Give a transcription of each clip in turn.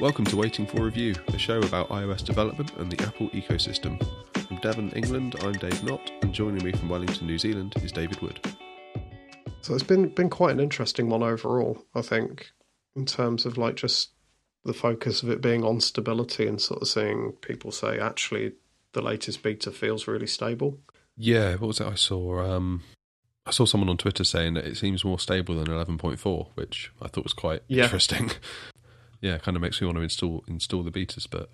Welcome to Waiting for Review, a show about iOS development and the Apple ecosystem. From Devon, England, I'm Dave Knott, and joining me from Wellington, New Zealand is David Wood. So it's been been quite an interesting one overall, I think, in terms of like just the focus of it being on stability and sort of seeing people say actually the latest beta feels really stable. Yeah, what was it I saw? Um, I saw someone on Twitter saying that it seems more stable than 11.4, which I thought was quite Yeah. interesting. yeah, kind of makes me want to install install the betas, but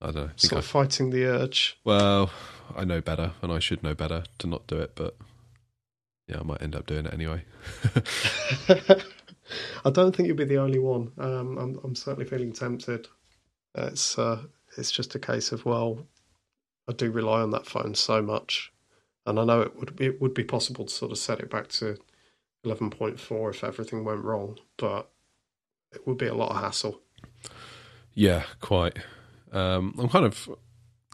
I don't know. I Sort I, of fighting the urge. well, I know better, and I should know better to not do it, but yeah, I might end up doing it anyway. I don't think you'll be the only one. Um, I'm I'm certainly feeling tempted. It's uh, it's just a case of well, I do rely on that phone so much, and I know it would it would be possible to sort of set it back to 11.4 if everything went wrong, but it would be a lot of hassle. Yeah, quite. Um, I'm kind of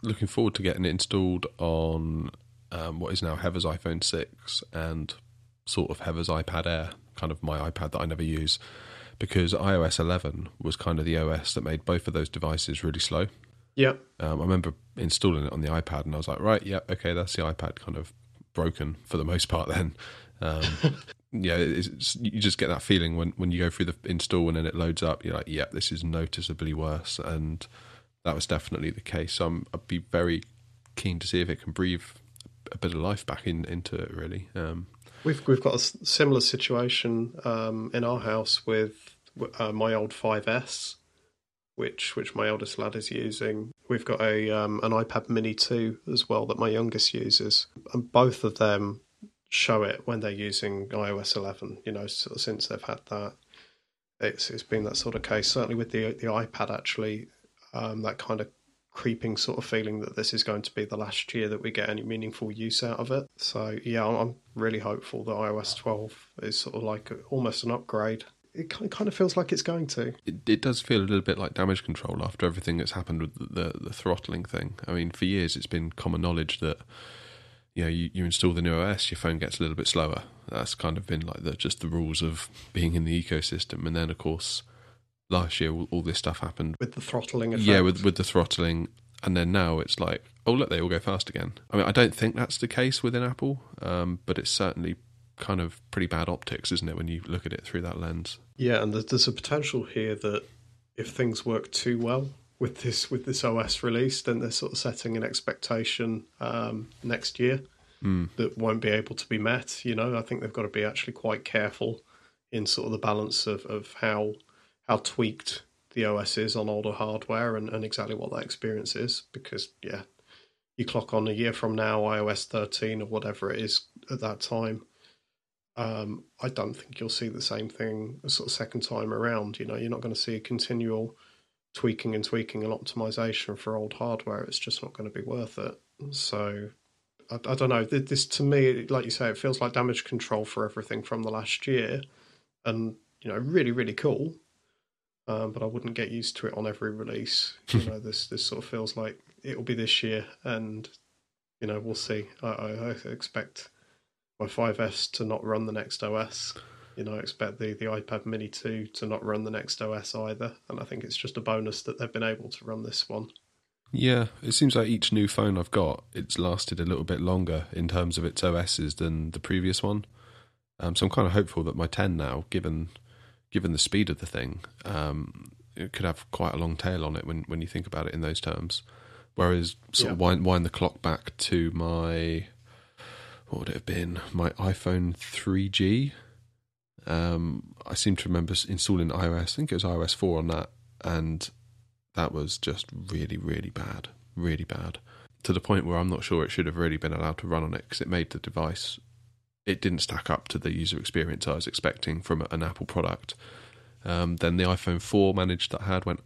looking forward to getting it installed on um, what is now Heather's iPhone 6 and sort of Heather's iPad Air, kind of my iPad that I never use, because iOS 11 was kind of the OS that made both of those devices really slow. Yeah, Um, I remember installing it on the iPad and I was like, right, yeah, okay, that's the iPad kind of broken for the most part then. Um, yeah, you just get that feeling when, when you go through the install and then it loads up, you're like, yeah, this is noticeably worse. And that was definitely the case. So I'm, I'd be very keen to see if it can breathe a bit of life back in, into it, really. Um, we've we've got a similar situation um, in our house with uh, my old 5S, which which my eldest lad is using. We've got a um, an iPad Mini 2 as well that my youngest uses, and both of them show it when they're using iOS 11. You know, sort of since they've had that, it's it's been that sort of case. Certainly with the the iPad, actually, um, that kind of creeping sort of feeling that this is going to be the last year that we get any meaningful use out of it. So yeah, I'm- really hopeful that iOS 12 is sort of like almost an upgrade. It kind kind of feels like it's going to. it, it does feel a little bit like damage control after everything that's happened with the, the, the throttling thing. I mean, for years it's been common knowledge that you know you, you install the new OS, your phone gets a little bit slower. That's kind of been like the, just the rules of being in the ecosystem. And then of course last year all, all this stuff happened. with the throttling effect. Yeah, with with the throttling, and then now it's like oh look, they all go fast again. I mean, I don't think that's the case within Apple, um, but it's certainly kind of pretty bad optics, isn't it, when you look at it through that lens? yeah, and there's, there's a potential here that if things work too well with this with this OS release, then they're sort of setting an expectation um, next year Hmm. that won't be able to be met. You know, I think they've got to be actually quite careful in sort of the balance of, of how how tweaked the OS is on older hardware and, and exactly what that experience is. Because yeah, you clock on a year from now, iOS 13 or whatever it is at that time. Um, I don't think you'll see the same thing a sort of second time around. You know, you're not going to see a continual tweaking and tweaking and optimization for old hardware. It's just not going to be worth it. So I, I don't know. This to me, like you say, it feels like damage control for everything from the last year, and you know, really, really cool. Um, but I wouldn't get used to it on every release. You know, this this sort of feels like it'll be this year, and you know, we'll see. I, I, I expect my 5S to not run the next OS. You know, I expect the, the iPad Mini 2 to not run the next OS either. And I think it's just a bonus that they've been able to run this one. Yeah, it seems like each new phone I've got, it's lasted a little bit longer in terms of its OSs than the previous one. Um, so I'm kind of hopeful that my 10 now, given given the speed of the thing, um, it could have quite a long tail on it when, when you think about it in those terms. Whereas sort of wind, wind the clock back to my what would it have been? My iPhone 3G. Um, I seem to remember installing iOS. I think it was iOS 4 on that, and that was just really, really bad, really bad. To the point where I'm not sure it should have really been allowed to run on it because it made the device. It didn't stack up to the user experience I was expecting from an Apple product. Um, then the iPhone 4 managed that had went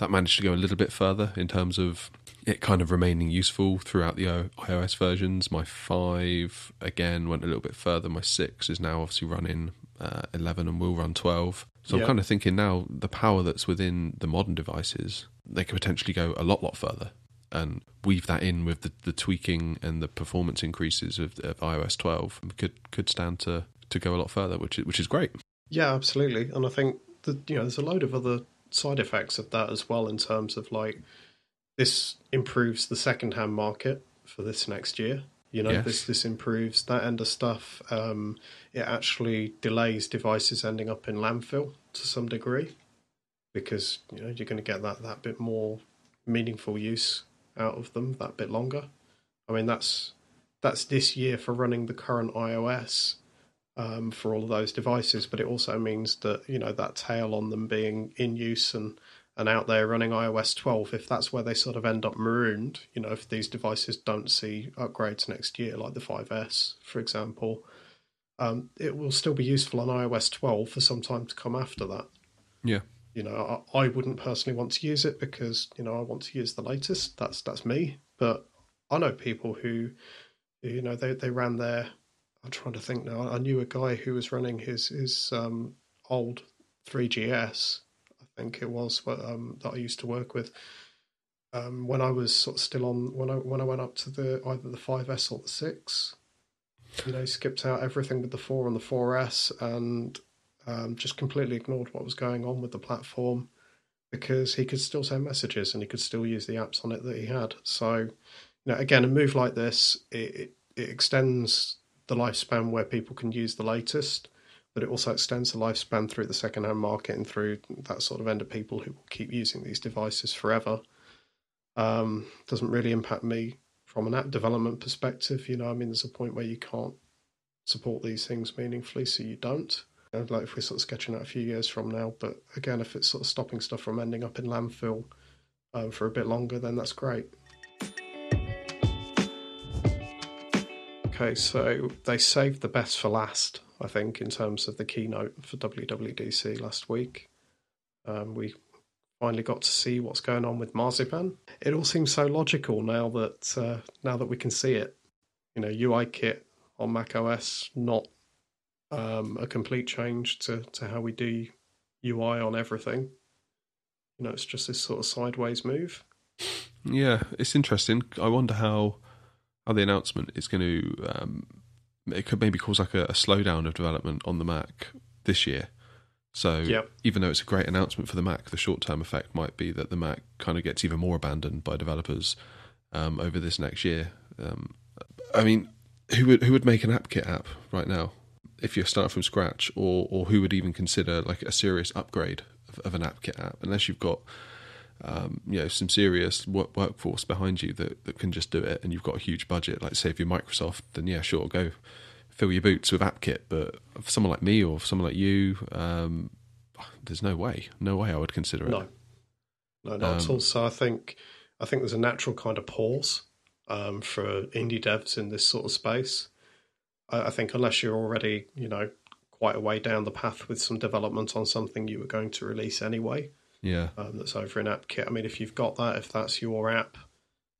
that managed to go a little bit further in terms of it kind of remaining useful throughout the iOS versions. My 5 again went a little bit further. My 6 is now obviously running uh, 11 and will run 12. So I'm kind of thinking now the power that's within the modern devices, they could potentially go a lot, lot further and weave that in with the, the tweaking and the performance increases of, of iOS 12 could could stand to, to go a lot further, which is, which is great. Yeah, absolutely. And I think that you know there's a load of other side effects of that as well in terms of like this improves the second-hand market for this next year. You know, Yes. this this improves that end of stuff. Um, it actually delays devices ending up in landfill to some degree because you know you're going to get that that bit more meaningful use out of them that bit longer. I mean, that's that's this year for running the current iOS um, for all of those devices, but it also means that you know that tail on them being in use and and out there running iOS 12, if that's where they sort of end up marooned, you know, if these devices don't see upgrades next year, like the 5S, for example, um, it will still be useful on iOS 12 for some time to come after that. Yeah. You know, I, I wouldn't personally want to use it because you know I want to use the latest. That's that's me. But I know people who, you know, they they ran their. I'm trying to think now. I knew a guy who was running his his um, old 3GS. Think it was um, that I used to work with. Um, when I was sort of still on when I when I went up to the either the 5S or the six, you know, skipped out everything with the four and the 4S and um, just completely ignored what was going on with the platform because he could still send messages and he could still use the apps on it that he had. So, you know, again, a move like this it, it, it extends the lifespan where people can use the latest, but it also extends the lifespan through the second-hand market and through that sort of end of people who will keep using these devices forever. Um, doesn't really impact me from an app development perspective. You know, I mean, there's a point where you can't support these things meaningfully, so you don't. You know, like if we're sort of sketching out a few years from now, but again, if it's sort of stopping stuff from ending up in landfill uh, for a bit longer, then that's great. Okay, so they saved the best for last, I think, in terms of the keynote for WWDC last week. Um, we finally got to see what's going on with Marzipan. It all seems so logical now that uh, now that we can see it. You know, UI kit on Mac OS, not um, a complete change to, to how we do UI on everything. You know, it's just this sort of sideways move. Yeah, it's interesting. I wonder how how the announcement is going to um, it could maybe cause like a, a slowdown of development on the Mac this year. So Yep. even though it's a great announcement for the Mac, the short term effect might be that the Mac kind of gets even more abandoned by developers um, over this next year. Um, I mean, who would who would make an AppKit app right now if you're starting from scratch, or or who would even consider like a serious upgrade of, of an AppKit app unless you've got um, you know some serious work, workforce behind you that, that can just do it, and you've got a huge budget. Like say if you're Microsoft, then yeah, sure, go fill your boots with AppKit. But for someone like me or for someone like you, um, there's no way, no way I would consider it. No, no, not at Um, all. So I think I think there's a natural kind of pause um, for indie devs in this sort of space. I, I think unless you're already, you know, quite a way down the path with some development on something you were going to release anyway, Yeah, um, that's over in AppKit. I mean, if you've got that, if that's your app,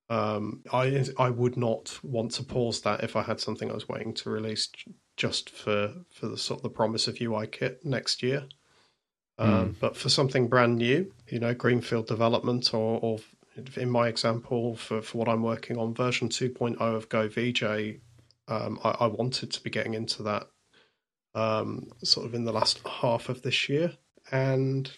um, I I would not want to pause that if I had something I was waiting to release just for for the sort of the promise of UI kit next year. Um, But for something brand new, you know, greenfield development, or, or in my example, for, for what I'm working on, version 2.0 of Go VJ, um, I, I wanted to be getting into that um, sort of in the last half of this year, and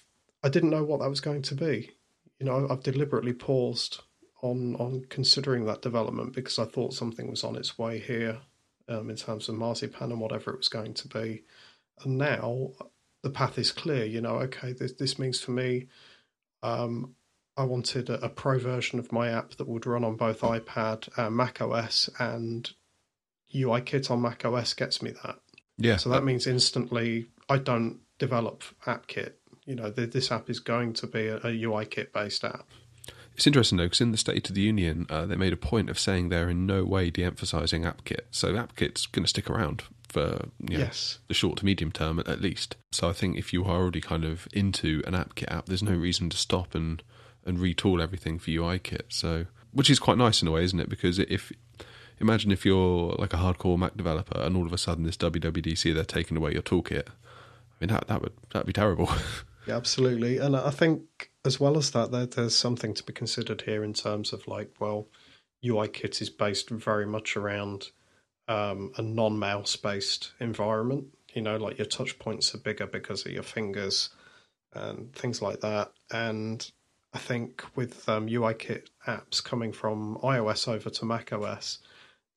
I didn't know what that was going to be. You know, I've deliberately paused on on considering that development because I thought something was on its way here um, in terms of marzipan and whatever it was going to be. And now the path is clear. You know, okay, this this means for me, um, I wanted a, a pro version of my app that would run on both iPad and Mac OS, and UIKit on Mac OS gets me that. yeah. So that means instantly I don't develop AppKit. You know, th- this app is going to be a, a UIKit based app. It's interesting though, because in the State of the Union, uh, they made a point of saying they're in no way de-emphasizing AppKit. So AppKit's going to stick around for you know, Yes. the short to medium term at, at least. So I think if you are already kind of into an AppKit app, there's no reason to stop and and retool everything for UIKit. So which is quite nice in a way, isn't it? Because if imagine if you're like a hardcore Mac developer and all of a sudden this WWDC they're taking away your toolkit. I mean that that would that'd be terrible. Yeah, absolutely. And I think as well as that, there, there's something to be considered here in terms of like, well, UIKit is based very much around um, a non-mouse based environment. You know, like your touch points are bigger because of your fingers. and things like that. And I think with um, UIKit apps coming from iOS over to macOS,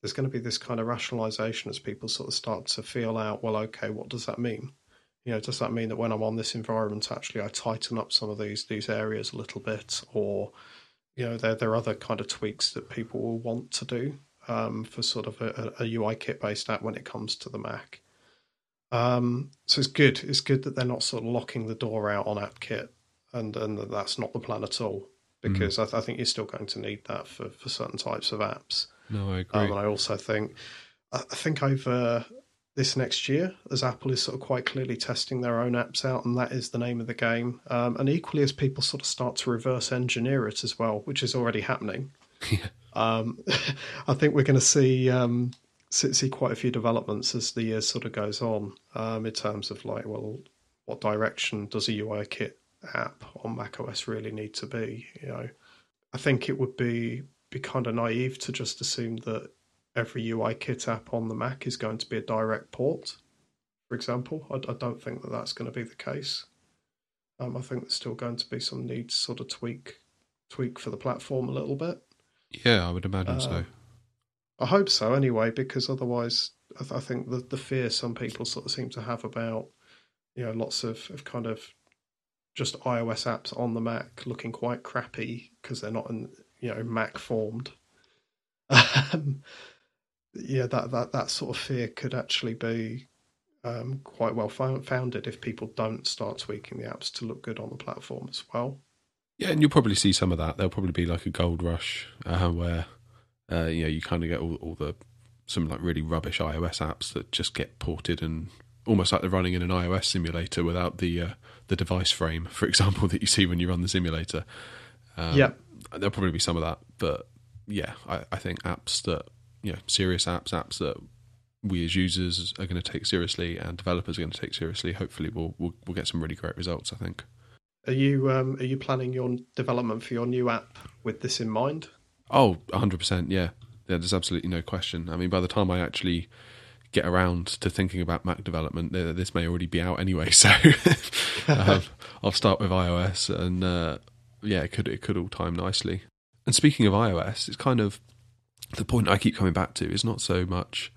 there's going to be this kind of rationalization as people sort of start to feel out, well, okay, what does that mean? You know, does that mean that when I'm on this environment, actually, I tighten up some of these these areas a little bit, or you know, there there are other kind of tweaks that people will want to do um, for sort of a, a UI kit based app when it comes to the Mac. Um, so it's good. It's good that they're not sort of locking the door out on AppKit, and and that's not the plan at all. Mm. Because mm. I, th- I, think you're still going to need that for, for certain types of apps. No, I agree. Um, and I also think I think over this next year, as Apple is sort of quite clearly testing their own apps out, and that is the name of the game. Um, and equally, as people sort of start to reverse engineer it as well, which is already happening. um, I think we're going to see um, see quite a few developments as the year sort of goes on um, in terms of like, well, what direction does a UI kit app on macOS really need to be? You know, I think it would be be kind of naive to just assume that every UI kit app on the Mac is going to be a direct port. For example, I, I don't think that that's going to be the case. Um, I think there's still going to be some need to sort of tweak tweak for the platform a little bit. Yeah, I would imagine uh, so. I hope so anyway, because otherwise, I, th- I, think the the fear some people sort of seem to have about you know lots of, of kind of just iOS apps on the Mac looking quite crappy because they're not in, you know Mac formed. Um, yeah, that that that sort of fear could actually be um, quite well founded if people don't start tweaking the apps to look good on the platform as well. Yeah, and you'll probably see some of that. There'll probably be like a gold rush uh, where uh, you know you kind of get all, all the some like really rubbish iOS apps that just get ported and almost like they're running in an iOS simulator without the uh, the device frame, for example, that you see when you run the simulator. Um, yeah, there'll probably be some of that, but yeah, I, I think apps that you know serious apps, apps that we as users are going to take seriously and developers are going to take seriously. Hopefully, we'll we'll, we'll get some really great results. I think. Are you um, are you planning your development for your new app with this in mind? Oh, 100%. Yeah. Yeah, there's absolutely no question. I mean, by the time I actually get around to thinking about Mac development, this may already be out anyway. So um, I'll start with iOS, and uh, yeah, it could it could all time nicely. And speaking of iOS, it's kind of the point I keep coming back to is not so much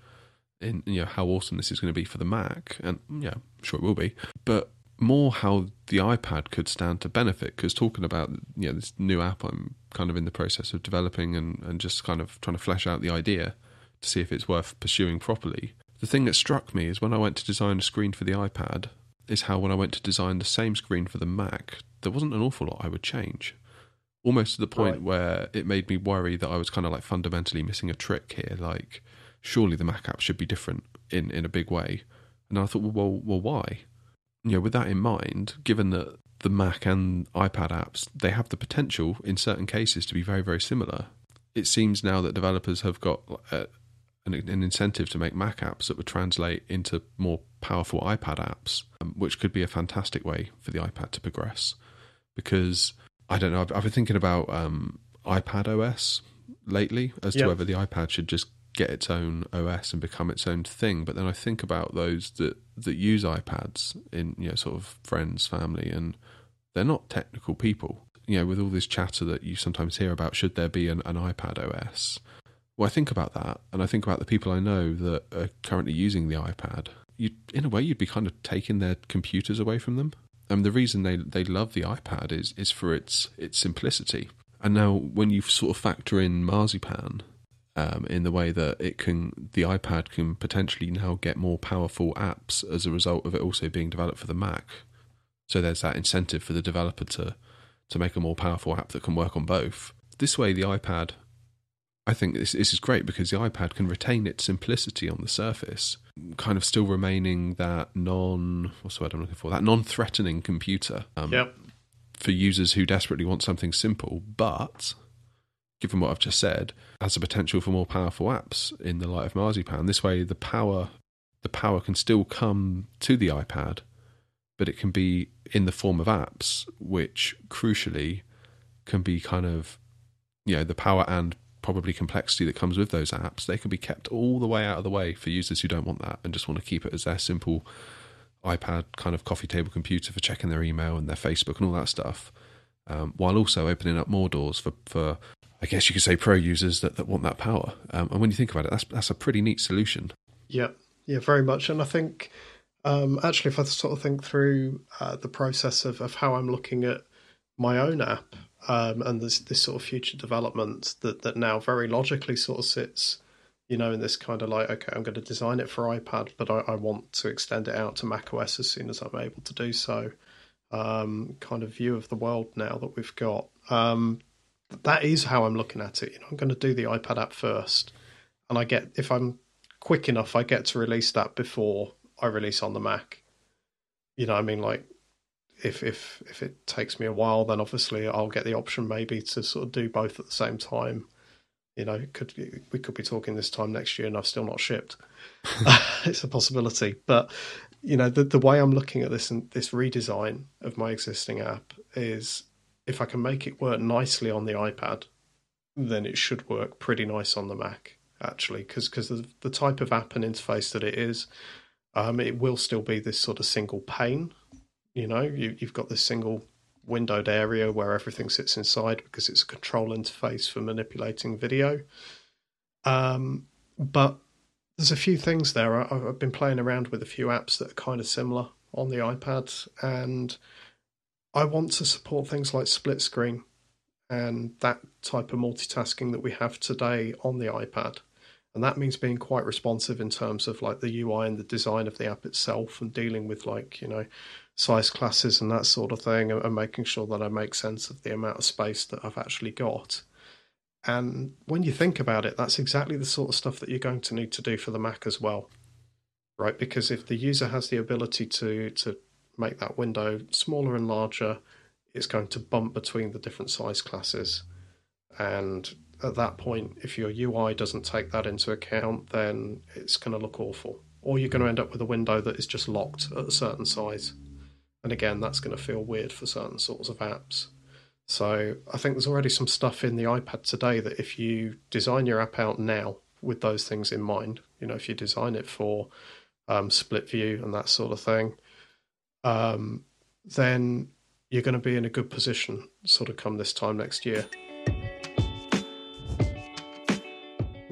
in you know how awesome this is going to be for the Mac, and yeah, sure it will be, but more how the iPad could stand to benefit. Because talking about you know this new app, I'm kind of in the process of developing and, and just kind of trying to flesh out the idea to see if it's worth pursuing properly. The thing that struck me is when I went to design a screen for the iPad, is how when I went to design the same screen for the Mac, there wasn't an awful lot I would change. Almost to the point right. where it made me worry that I was kind of like fundamentally missing a trick here. Like, surely the Mac app should be different in, in a big way. And I thought, well, well, well, why? You know, with that in mind, given that the Mac and iPad apps, they have the potential in certain cases to be very, very similar. It seems now that developers have got a, an, an, incentive to make Mac apps that would translate into more powerful iPad apps, um, which could be a fantastic way for the iPad to progress. Because I don't know, I've, I've been thinking about um, iPad OS lately as yep. to whether the iPad should just get its own OS and become its own thing. But then I think about those that that use iPads in you know sort of friends, family, and they're not technical people. You know, with all this chatter that you sometimes hear about, should there be an, an iPad OS? Well, I think about that, and I think about the people I know that are currently using the iPad. You, in a way, you'd be kind of taking their computers away from them. And the reason they they love the iPad is is for its its simplicity. And now, when you sort of factor in Marzipan, um, in the way that it can the iPad can potentially now get more powerful apps as a result of it also being developed for the Mac. So there's that incentive for the developer to to make a more powerful app that can work on both. This way, the iPad, I think this, this is great because the iPad can retain its simplicity on the surface, kind of still remaining that non what's the word I'm looking for that non-threatening computer. Um, yep. For users who desperately want something simple, but given what I've just said, has the potential for more powerful apps in the light of Marzipan. This way, the power the power can still come to the iPad, but it can be in the form of apps, which crucially can be kind of you know the power and probably complexity that comes with those apps. They can be kept all the way out of the way for users who don't want that and just want to keep it as their simple iPad kind of coffee table computer for checking their email and their Facebook and all that stuff, um, while also opening up more doors for, for I guess you could say pro users that, that want that power. Um, and when you think about it, that's that's a pretty neat solution. Yeah, yeah, very much. And I think um, actually, if I sort of think through uh, the process of, of how I'm looking at my own app um, and this this sort of future development that that now very logically sort of sits, you know, in this kind of like, okay, I'm going to design it for iPad, but I, I want to extend it out to macOS as soon as I'm able to do so. Um, kind of view of the world now that we've got. Um, that is how I'm looking at it. You know, I'm going to do the iPad app first, and I get if I'm quick enough, I get to release that before I release on the Mac. You know, I mean, like if if if it takes me a while, then obviously I'll get the option maybe to sort of do both at the same time. You know, could we could be talking this time next year and I've still not shipped. it's a possibility, but you know, the the way I'm looking at this and this redesign of my existing app is if I can make it work nicely on the iPad, then it should work pretty nice on the Mac actually, because because the, the type of app and interface that it is, um, it will still be this sort of single pane. You know, you, you've got this single windowed area where everything sits inside because it's a control interface for manipulating video. Um, but there's a few things there. I, I've been playing around with a few apps that are kind of similar on the iPad, and I want to support things like split screen and that type of multitasking that we have today on the iPad. And that means being quite responsive in terms of like the UI and the design of the app itself and dealing with like, you know, size classes and that sort of thing and, making sure that I make sense of the amount of space that I've actually got. And when you think about it, that's exactly the sort of stuff that you're going to need to do for the Mac as well. Right? Because if the user has the ability to to make that window smaller and larger, it's going to bump between the different size classes. And at that point, if your UI doesn't take that into account, then it's going to look awful. Or you're going to end up with a window that is just locked at a certain size. And again, that's going to feel weird for certain sorts of apps. So I think there's already some stuff in the iPad today that if you design your app out now with those things in mind, you know, if you design it for um, split view and that sort of thing, um, then you're going to be in a good position sort of come this time next year.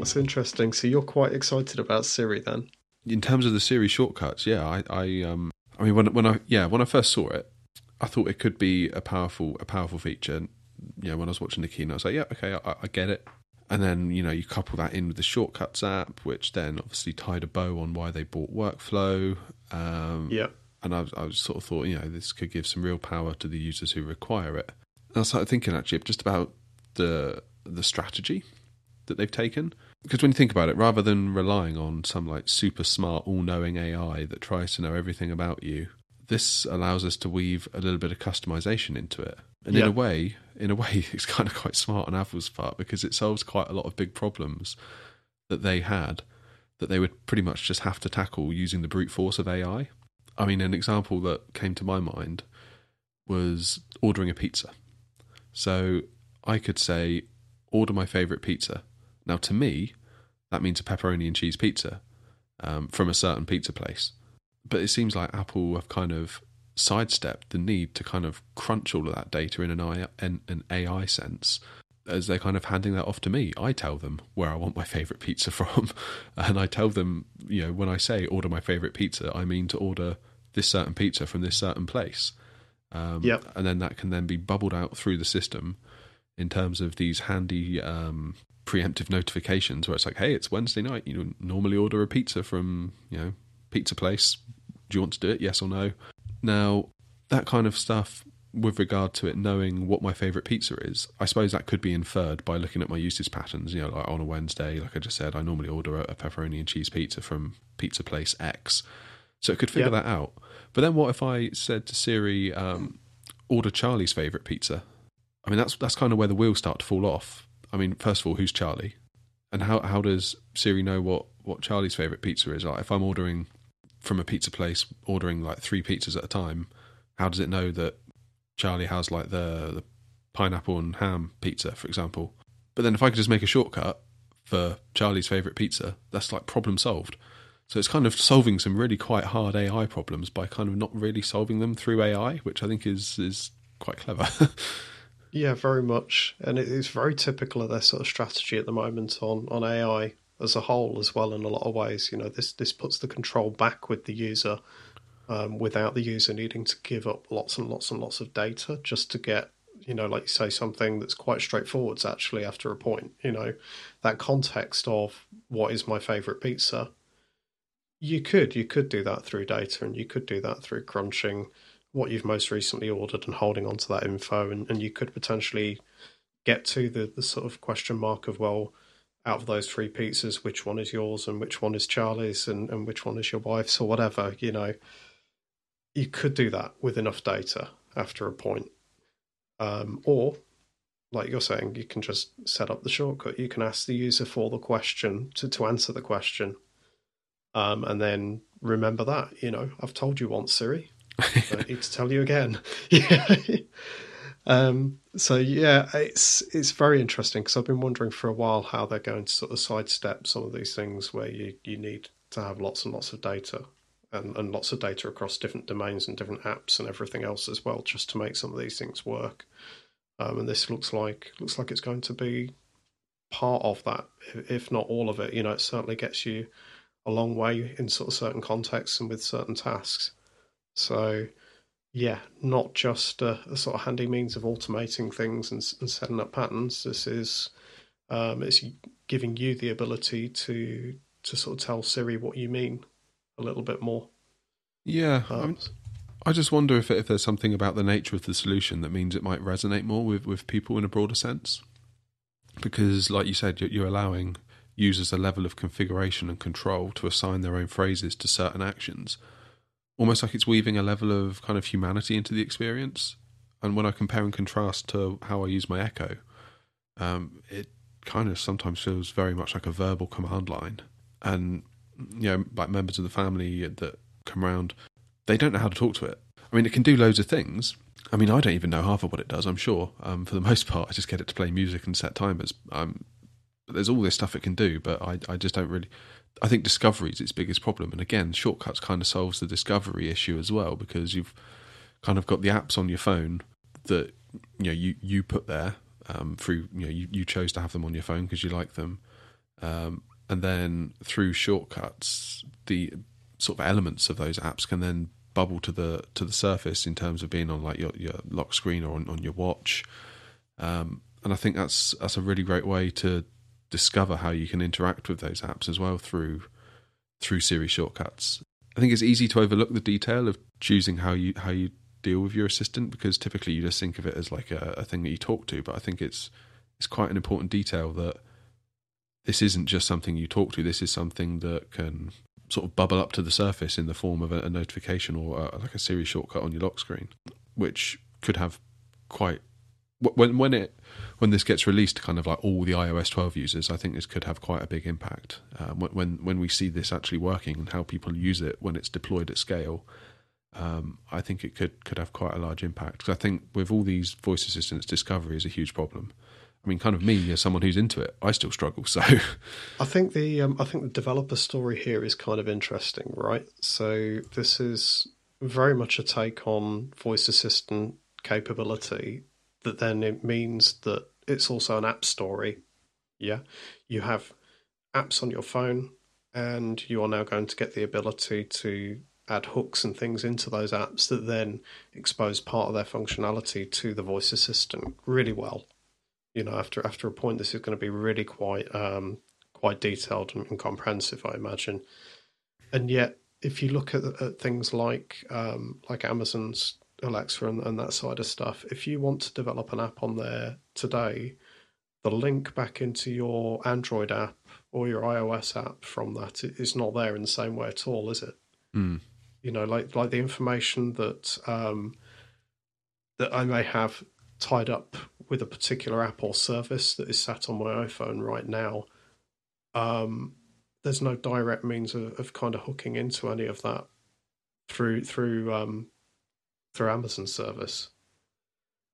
That's interesting. So you're quite excited about Siri then? In terms of the Siri shortcuts, yeah, I, I, um, I mean, when when I yeah when I first saw it, I thought it could be a powerful a powerful feature. You know, when I was watching the keynote, I was like, yeah, okay, I, I get it. And then you know you couple that in with the shortcuts app, which then obviously tied a bow on why they bought workflow. Um, yeah. And I, I sort of thought, you know, this could give some real power to the users who require it. And I started thinking actually just about the the strategy that they've taken. Because when you think about it, rather than relying on some like super smart, all knowing AI that tries to know everything about you, this allows us to weave a little bit of customization into it. And yeah. in a way, in a way, it's kind of quite smart on Apple's part because it solves quite a lot of big problems that they had that they would pretty much just have to tackle using the brute force of AI. I mean, an example that came to my mind was ordering a pizza. So I could say, order my favorite pizza. Now, to me, that means a pepperoni and cheese pizza um, from a certain pizza place. But it seems like Apple have kind of sidestepped the need to kind of crunch all of that data in an AI, in an AI sense as they're kind of handing that off to me. I tell them where I want my favorite pizza from, and I tell them, you know, when I say order my favorite pizza, I mean to order this certain pizza from this certain place. Um, yep. And then that can then be bubbled out through the system in terms of these handy um, preemptive notifications where it's like, hey, it's Wednesday night. You normally order a pizza from, you know, pizza place. Do you want to do it? Yes or no? Now, that kind of stuff with regard to it knowing what my favorite pizza is, I suppose that could be inferred by looking at my usage patterns. You know, like on a Wednesday, like I just said, I normally order a pepperoni and cheese pizza from pizza place X. So it could figure yep. that out. But then what if I said to Siri, um, order Charlie's favorite pizza? I mean, that's that's kind of where the wheels start to fall off I mean, first of all, who's Charlie? And how how does Siri know what, what Charlie's favourite pizza is? Like if I'm ordering from a pizza place, ordering like three pizzas at a time, how does it know that Charlie has like the, the pineapple and ham pizza, for example? But then if I could just make a shortcut for Charlie's favourite pizza, that's like problem solved. So it's kind of solving some really quite hard AI problems by kind of not really solving them through AI, which I think is is quite clever. yeah, very much, and it is very typical of their sort of strategy at the moment on on AI as a whole as well. In a lot of ways, you know, this this puts the control back with the user, um, without the user needing to give up lots and lots and lots of data just to get you know, like you say, something that's quite straightforward actually after a point, you know, that context of what is my favorite pizza. You could, you could do that through data and you could do that through crunching what you've most recently ordered and holding on to that info. And, and you could potentially get to the, the sort of question mark of, well, out of those three pizzas, which one is yours and which one is Charlie's and, and which one is your wife's or whatever, you know, you could do that with enough data after a point. Um, or, like you're saying, you can just set up the shortcut. You can ask the user for the question to, to answer the question. Um, and then remember that, you know, I've told you once, Siri. I need to tell you again. yeah. Um, so yeah, it's it's very interesting because I've been wondering for a while how they're going to sort of sidestep some of these things where you, you need to have lots and lots of data and, and lots of data across different domains and different apps and everything else as well, just to make some of these things work. Um, and this looks like looks like it's going to be part of that, if not all of it. You know, it certainly gets you a long way in sort of certain contexts and with certain tasks. So yeah, not just a, a, sort of handy means of automating things and, and setting up patterns. This is um, it's giving you the ability to to sort of tell Siri what you mean a little bit more. Yeah, um, I just wonder if if there's something about the nature of the solution that means it might resonate more with with people in a broader sense. Because, like you said, you're, you're allowing users a level of configuration and control to assign their own phrases to certain actions almost like it's weaving a level of kind of humanity into the experience. And when I compare and contrast to how I use my Echo, um, it kind of sometimes feels very much like a verbal command line. And you know, like members of the family that come around, they don't know how to talk to it. I mean, it can do loads of things. I mean, I don't even know half of what it does. I'm sure. Um, for the most part, I just get it to play music and set timers. Um, there's all this stuff it can do, but I, I just don't really. I think discovery is its biggest problem. And again, shortcuts kind of solves the discovery issue as well because you've kind of got the apps on your phone that you know you you put there um, through you know you, you chose to have them on your phone because you like them, um, and then through shortcuts, the sort of elements of those apps can then bubble to the to the surface in terms of being on like your your lock screen or on, on your watch. Um, and I think that's that's a really great way to discover how you can interact with those apps as well through through Siri shortcuts. I think it's easy to overlook the detail of choosing how you how you deal with your assistant because typically you just think of it as like a, a thing that you talk to. But I think it's it's quite an important detail that this isn't just something you talk to. This is something that can sort of bubble up to the surface in the form of a, a notification or a, like a Siri shortcut on your lock screen, which could have quite when when it when this gets released to kind of like all the iOS 12 users, I think this could have quite a big impact. Um, when when we see this actually working and how people use it when it's deployed at scale, um, I think it could could have quite a large impact. Because I think with all these voice assistants, discovery is a huge problem. I mean, kind of me as someone who's into it, I still struggle. So, I think the um, I think the developer story here is kind of interesting, right? So this is very much a take on voice assistant capability that then it means that it's also an app story. Yeah, you have apps on your phone, and you are now going to get the ability to add hooks and things into those apps that then expose part of their functionality to the voice assistant really well. You know, after after a point, this is going to be really quite um, quite detailed and, and comprehensive, I imagine. And yet, if you look at, at things like um, like Amazon's Alexa and, and that side of stuff, if you want to develop an app on there today, the link back into your Android app or your iOS app from that is not there in the same way at all, is it? Mm. You know, like like the information that um, that I may have tied up with a particular app or service that is sat on my iPhone right now. Um, there's no direct means of, of, kind of hooking into any of that through through um, through Amazon service.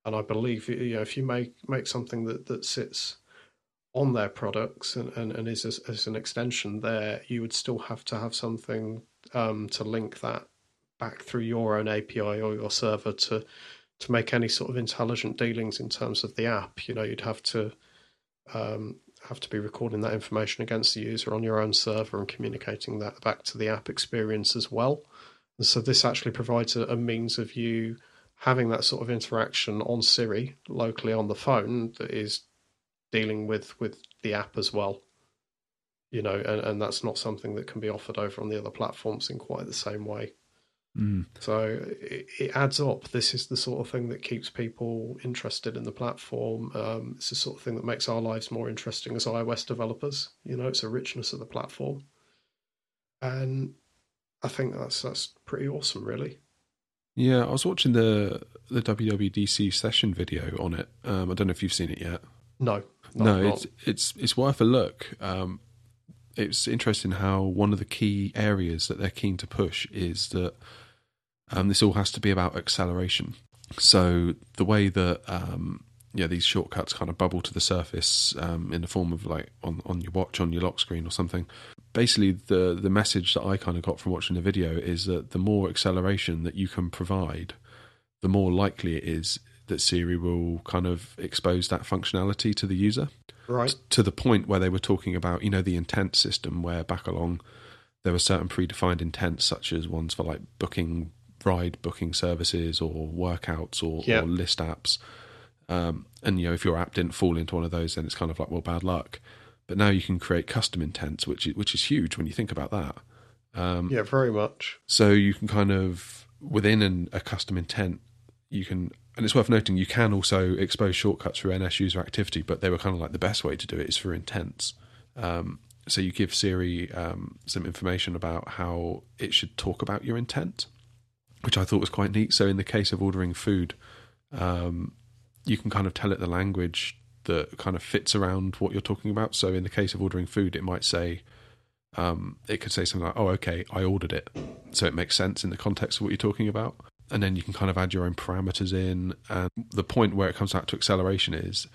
And I believe you know if you make make something that that sits on their products and, and, and is as, as an extension there, you would still have to have something um, to link that back through your own API or your server to to make any sort of intelligent dealings in terms of the app. You know, you'd have to um, have to be recording that information against the user on your own server and communicating that back to the app experience as well. And so this actually provides a, a means of you having that sort of interaction on Siri locally on the phone that is dealing with with the app as well. You know, and, and that's not something that can be offered over on the other platforms in quite the same way. Mm. So it, it, adds up. This is the sort of thing that keeps people interested in the platform. Um, it's the sort of thing that makes our lives more interesting as iOS developers. You know, it's a richness of the platform, and I think that's that's pretty awesome, really. Yeah, I was watching the the WWDC session video on it. Um, I don't know if you've seen it yet. No, no, it's it's it's worth a look. Um, it's interesting how one of the key areas that they're keen to push is that um, this all has to be about acceleration. So the way that um, yeah these shortcuts kind of bubble to the surface um, in the form of like on on your watch on your lock screen or something. Basically, the the message that I kind of got from watching the video is that the more acceleration that you can provide, the more likely it is that Siri will kind of expose that functionality to the user. Right. To the point where they were talking about, you know, the intent system, where back along there were certain predefined intents, such as ones for like booking ride booking services or workouts or, or list apps. Um, and you know, if your app didn't fall into one of those, then it's kind of like well, bad luck. But now you can create custom intents, which is, which is huge when you think about that. Um, yeah, very much. So you can kind of within an, a custom intent, you can, and it's worth noting, you can also expose shortcuts through NS user activity, but they were kind of like the best way to do it is for intents. Um, so you give Siri um, some information about how it should talk about your intent which I thought was quite neat. So in the case of ordering food, um, you can kind of tell it the language that kind of fits around what you're talking about. So in the case of ordering food, it might say, um, it could say something like, "Oh, okay, I ordered it," so it makes sense in the context of what you're talking about. And then you can kind of add your own parameters in. And the point where it comes out to acceleration is,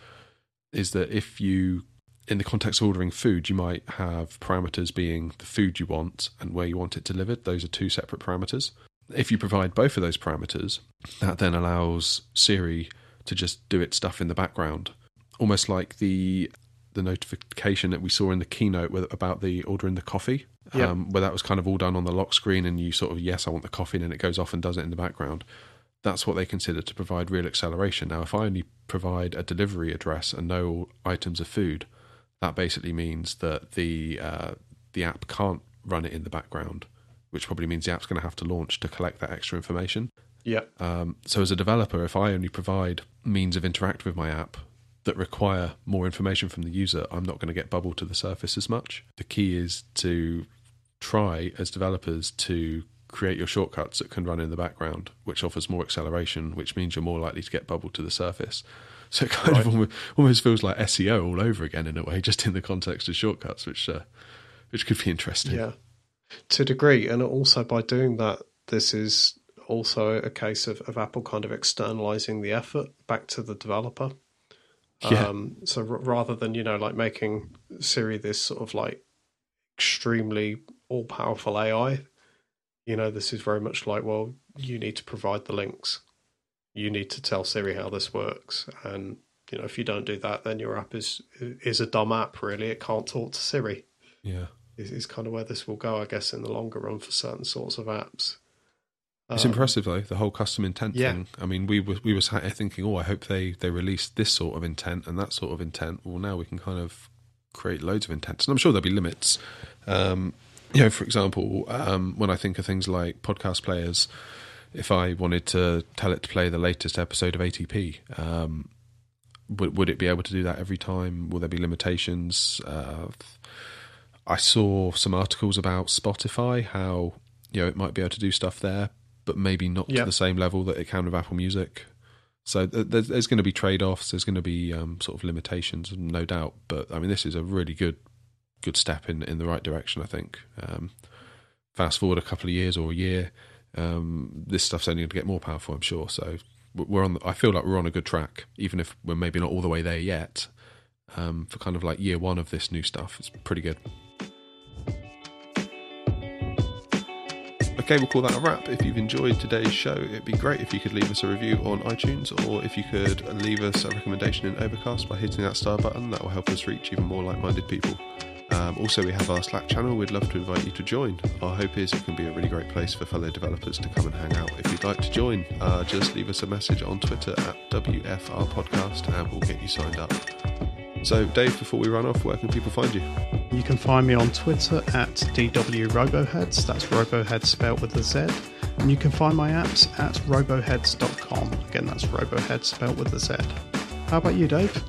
is that if you in the context of ordering food, you might have parameters being the food you want and where you want it delivered. Those are two separate parameters. If you provide both of those parameters, that then allows Siri to just do its stuff in the background, almost like the the notification that we saw in the keynote with, about the ordering the coffee, yep. um, where that was kind of all done on the lock screen, and you sort of yes, I want the coffee, and then it goes off and does it in the background. That's what they consider to provide real acceleration. Now, if I only provide a delivery address and no items of food, that basically means that the uh, the app can't run it in the background which probably means the app's going to have to launch to collect that extra information. Yeah. Um, so as a developer, if I only provide means of interacting with my app that require more information from the user, I'm not going to get bubbled to the surface as much. The key is to try as developers to create your shortcuts that can run in the background, which offers more acceleration, which means you're more likely to get bubbled to the surface. So it kind right. of almost, feels like SEO all over again in a way, just in the context of shortcuts, which uh, which could be interesting. Yeah, to a degree, and also by doing that, this is also a case of, of Apple kind of externalizing the effort back to the developer. Yeah. Um, so r- rather than you know like making Siri this sort of like extremely all powerful AI, you know this is very much like well you need to provide the links, you need to tell Siri how this works, and you know if you don't do that, then your app is is a dumb app. Really, it can't talk to Siri. Yeah is, is kind of where this will go, I guess, in the longer run for certain sorts of apps. It's um, impressive though the whole custom intent yeah. thing. I mean, we were we were sat here thinking, oh, I hope they they release this sort of intent and that sort of intent. Well, now we can kind of create loads of intents, and I'm sure there'll be limits. Um, you know, for example, um, when I think of things like podcast players, if I wanted to tell it to play the latest episode of ATP, um, would would it be able to do that every time? Will there be limitations? Uh, I saw some articles about Spotify, how you know it might be able to do stuff there, but maybe not yep. to the same level that it can with Apple Music. So there's, there's going to be trade offs. There's going to be um, sort of limitations, no doubt. But I mean, this is a really good good step in in the right direction. I think. Um, fast forward a couple of years or a year, um, this stuff's only going to get more powerful. I'm sure. So we're on. I feel like we're on a good track, even if we're maybe not all the way there yet. um, for kind of like year one of this new stuff. It's pretty good. Okay, we'll call that a wrap. If you've enjoyed today's show, it'd be great if you could leave us a review on iTunes or if you could leave us a recommendation in Overcast by hitting that star button. That will help us reach even more like minded people. Um, also, we have our Slack channel. We'd love to invite you to join. Our hope is it can be a really great place for fellow developers to come and hang out. If you'd like to join, uh, just leave us a message on Twitter at WFR Podcast and we'll get you signed up. So, Dave, before we run off, where can people find you? You can find me on Twitter at DWRoboheadz. That's Roboheadz spelled with a Z. And you can find my apps at roboheadz.com. Again, that's Roboheadz spelled with a Z. How about you, Dave?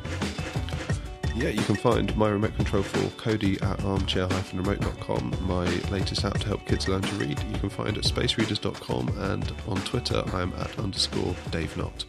Yeah, you can find my remote control for Kodi at armchair-remote.com, my latest app to help kids learn to read. You can find at spacereaders.com, and on Twitter, I'm at underscore Dave Knott.